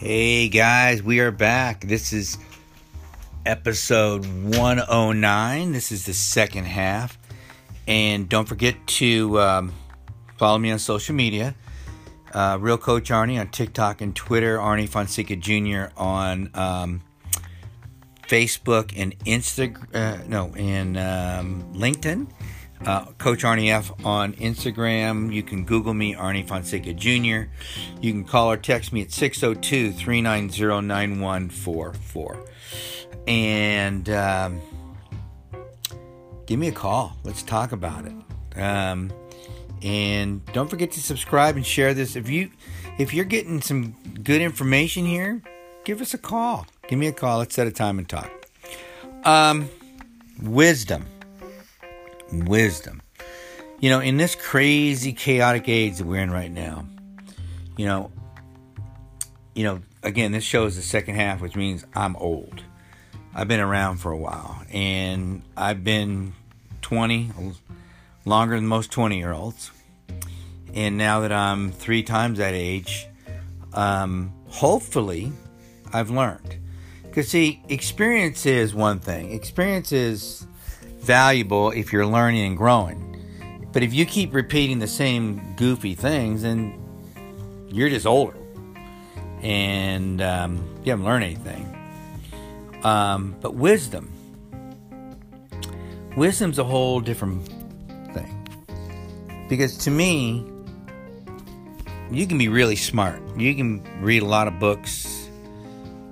Hey guys, we are back. This is episode 109. This is the second half. And don't forget to um, follow me on social media. Uh, Real Coach Arnie on TikTok and Twitter. Arnie Fonseca Jr. on um, Facebook and Instagram. Uh, no, and um, LinkedIn. Uh, Coach Arnie F on Instagram. You can Google me, Arnie Fonseca Jr. You can call or text me at 602 390 9144. And um, give me a call. Let's talk about it. Um, and don't forget to subscribe and share this. If you if you're getting some good information here, give us a call. Give me a call. Let's set a time and talk. Um, wisdom wisdom. You know, in this crazy, chaotic age that we're in right now, you know, you know, again, this show is the second half, which means I'm old. I've been around for a while, and I've been 20, longer than most 20 year olds. And now that I'm three times that age, um, hopefully I've learned. Because, see, experience is one thing, experience is valuable if you're learning and growing. But if you keep repeating the same goofy things, then you're just older and um, you haven't learned anything. Um, but wisdom, wisdom's a whole different thing. Because to me, you can be really smart. You can read a lot of books.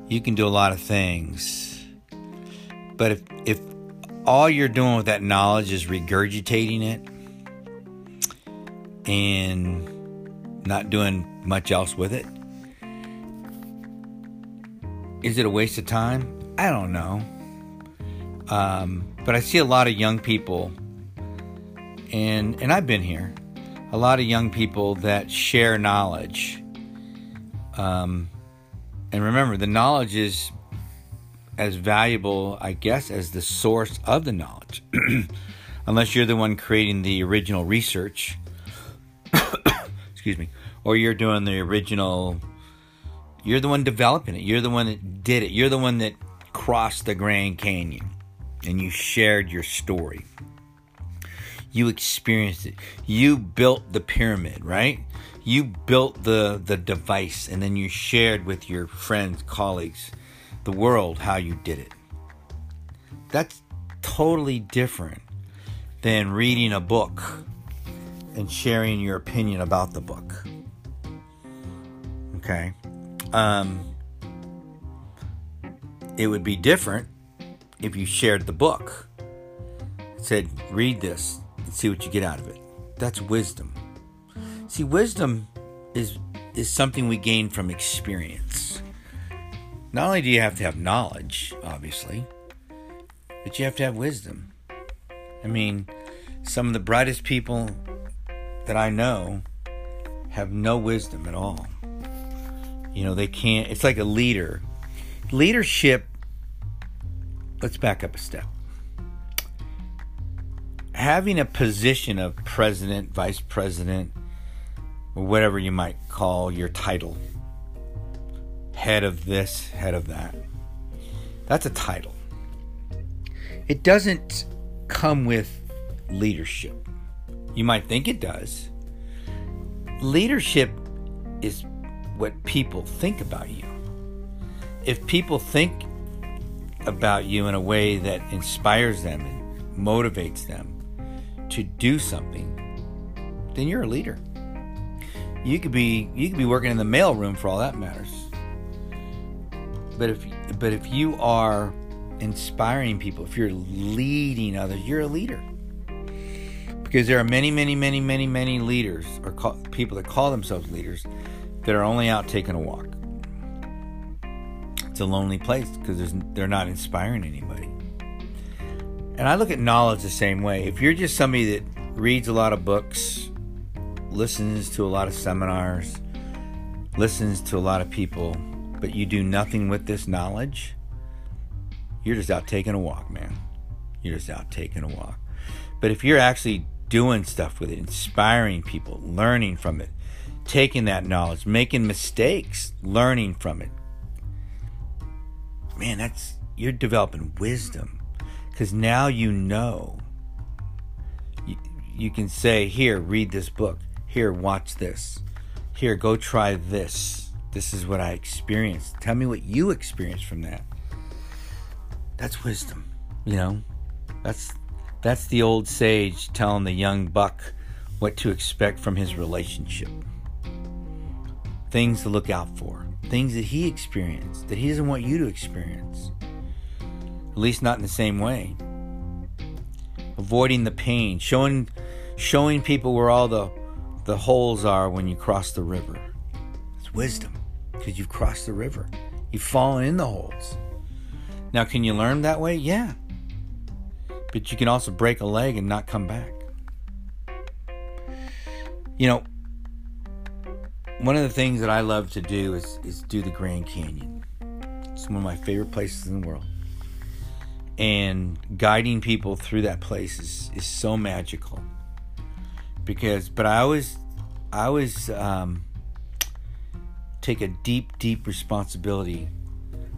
You can do a lot of things. But if, if all you're doing with that knowledge is regurgitating it and not doing much else with it. Is it a waste of time? I don't know. Um, but I see a lot of young people, and and I've been here. A lot of young people that share knowledge. Um, and remember, the knowledge is as valuable, I guess, as the source of the knowledge, unless you're the one creating the original research. Excuse me, or you're doing the original. You're the one developing it. You're the one that did it. You're the one that crossed the Grand Canyon, and you shared your story. You experienced it. You built the pyramid, right? You built the the device, and then you shared with your friends, colleagues the world how you did it. That's totally different than reading a book and sharing your opinion about the book. Okay? Um, it would be different if you shared the book. Said, read this and see what you get out of it. That's wisdom. See, wisdom is is something we gain from experience. Not only do you have to have knowledge, obviously, but you have to have wisdom. I mean, some of the brightest people that I know have no wisdom at all. You know, they can't, it's like a leader. Leadership, let's back up a step. Having a position of president, vice president, or whatever you might call your title head of this, head of that. That's a title. It doesn't come with leadership. You might think it does. Leadership is what people think about you. If people think about you in a way that inspires them and motivates them to do something, then you're a leader. You could be you could be working in the mailroom for all that matters. But if but if you are inspiring people, if you're leading others, you're a leader. Because there are many, many, many, many, many leaders or call, people that call themselves leaders that are only out taking a walk. It's a lonely place because they're not inspiring anybody. And I look at knowledge the same way. If you're just somebody that reads a lot of books, listens to a lot of seminars, listens to a lot of people, but you do nothing with this knowledge, you're just out taking a walk, man. You're just out taking a walk. But if you're actually doing stuff with it, inspiring people, learning from it, taking that knowledge, making mistakes, learning from it, man, that's you're developing wisdom because now you know. You, you can say, here, read this book. Here, watch this. Here, go try this. This is what I experienced. Tell me what you experienced from that. That's wisdom, you know. That's that's the old sage telling the young buck what to expect from his relationship. Things to look out for, things that he experienced that he doesn't want you to experience. At least not in the same way. Avoiding the pain, showing showing people where all the the holes are when you cross the river. It's wisdom because you've crossed the river. You've fallen in the holes. Now, can you learn that way? Yeah. But you can also break a leg and not come back. You know, one of the things that I love to do is, is do the Grand Canyon. It's one of my favorite places in the world. And guiding people through that place is, is so magical. Because, but I always, I always um, take a deep, deep responsibility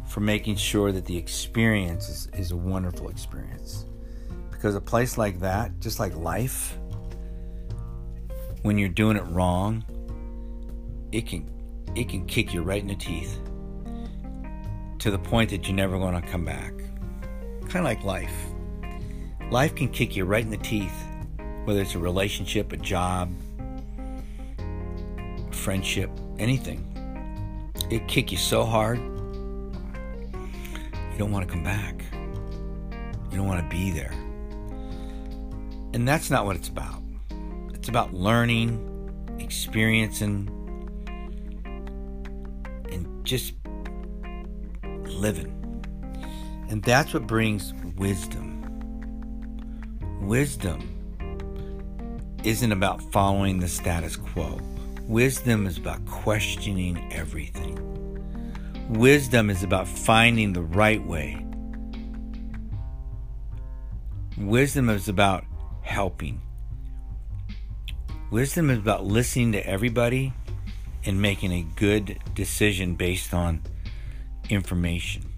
for making sure that the experience is, is a wonderful experience. Because a place like that, just like life, when you're doing it wrong, it can it can kick you right in the teeth to the point that you're never going to come back. Kind of like life. Life can kick you right in the teeth, whether it's a relationship, a job, friendship, anything. It kick you so hard, you don't want to come back. You don't want to be there. And that's not what it's about. It's about learning, experiencing, and just living. And that's what brings wisdom. Wisdom isn't about following the status quo. Wisdom is about questioning everything. Wisdom is about finding the right way. Wisdom is about helping. Wisdom is about listening to everybody and making a good decision based on information.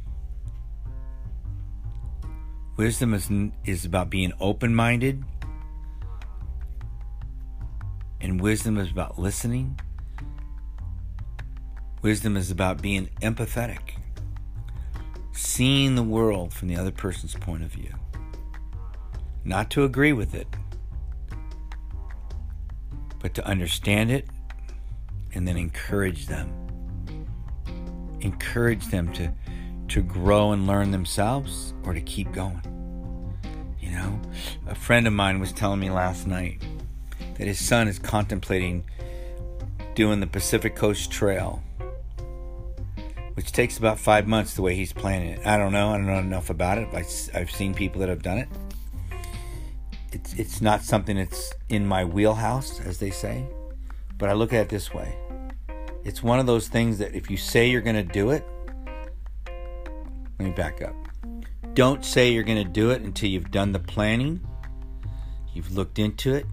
Wisdom is, is about being open minded, and wisdom is about listening. Wisdom is about being empathetic, seeing the world from the other person's point of view. Not to agree with it, but to understand it and then encourage them. Encourage them to, to grow and learn themselves or to keep going. You know, a friend of mine was telling me last night that his son is contemplating doing the Pacific Coast Trail, which takes about five months the way he's planning it. I don't know. I don't know enough about it. I've seen people that have done it it's it's not something that's in my wheelhouse, as they say. But I look at it this way: it's one of those things that if you say you're going to do it, let me back up. Don't say you're going to do it until you've done the planning, you've looked into it,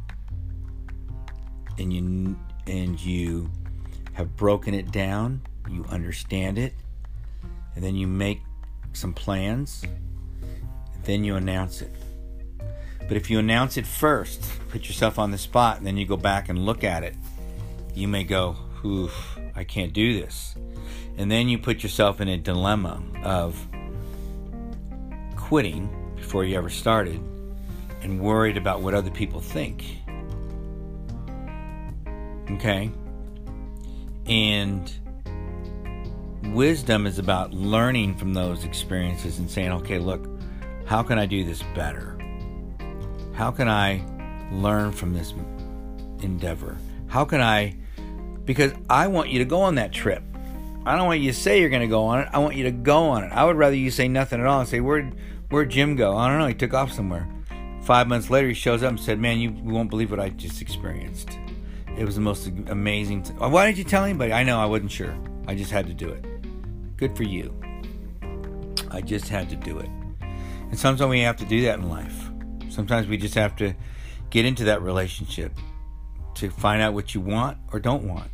and you and you have broken it down. You understand it, and then you make some plans. then you announce it. But if you announce it first, put yourself on the spot, and then you go back and look at it, you may go, oof, I can't do this. And then you put yourself in a dilemma of quitting before you ever started and worried about what other people think. Okay? And wisdom is about learning from those experiences and saying, okay, look, how can I do this better? How can I learn from this endeavor? How can I? Because I want you to go on that trip. I don't want you to say you're going to go on it. I want you to go on it. I would rather you say nothing at all and say, Where'd, where'd Jim go? I don't know. He took off somewhere. Five months later, he shows up and said, Man, you won't believe what I just experienced. It was the most amazing. T- Why didn't you tell anybody? I know, I wasn't sure. I just had to do it. Good for you. I just had to do it. And sometimes we have to do that in life. Sometimes we just have to get into that relationship to find out what you want or don't want.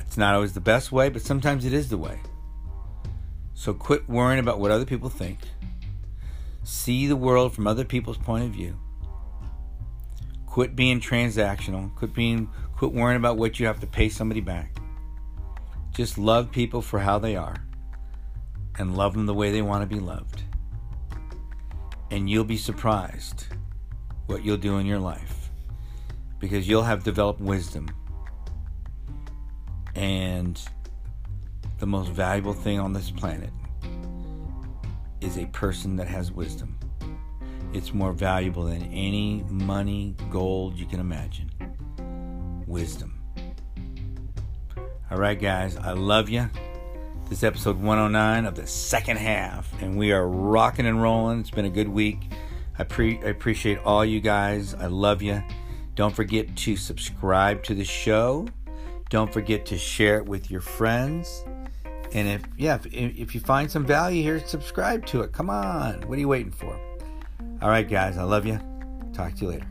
It's not always the best way, but sometimes it is the way. So quit worrying about what other people think. See the world from other people's point of view. Quit being transactional. Quit being quit worrying about what you have to pay somebody back. Just love people for how they are and love them the way they want to be loved. And you'll be surprised what you'll do in your life because you'll have developed wisdom. And the most valuable thing on this planet is a person that has wisdom. It's more valuable than any money, gold you can imagine. Wisdom. All right, guys, I love you. This is episode 109 of the second half, and we are rocking and rolling. It's been a good week. I, pre- I appreciate all you guys. I love you. Don't forget to subscribe to the show. Don't forget to share it with your friends. And if yeah, if, if you find some value here, subscribe to it. Come on. What are you waiting for? All right, guys. I love you. Talk to you later.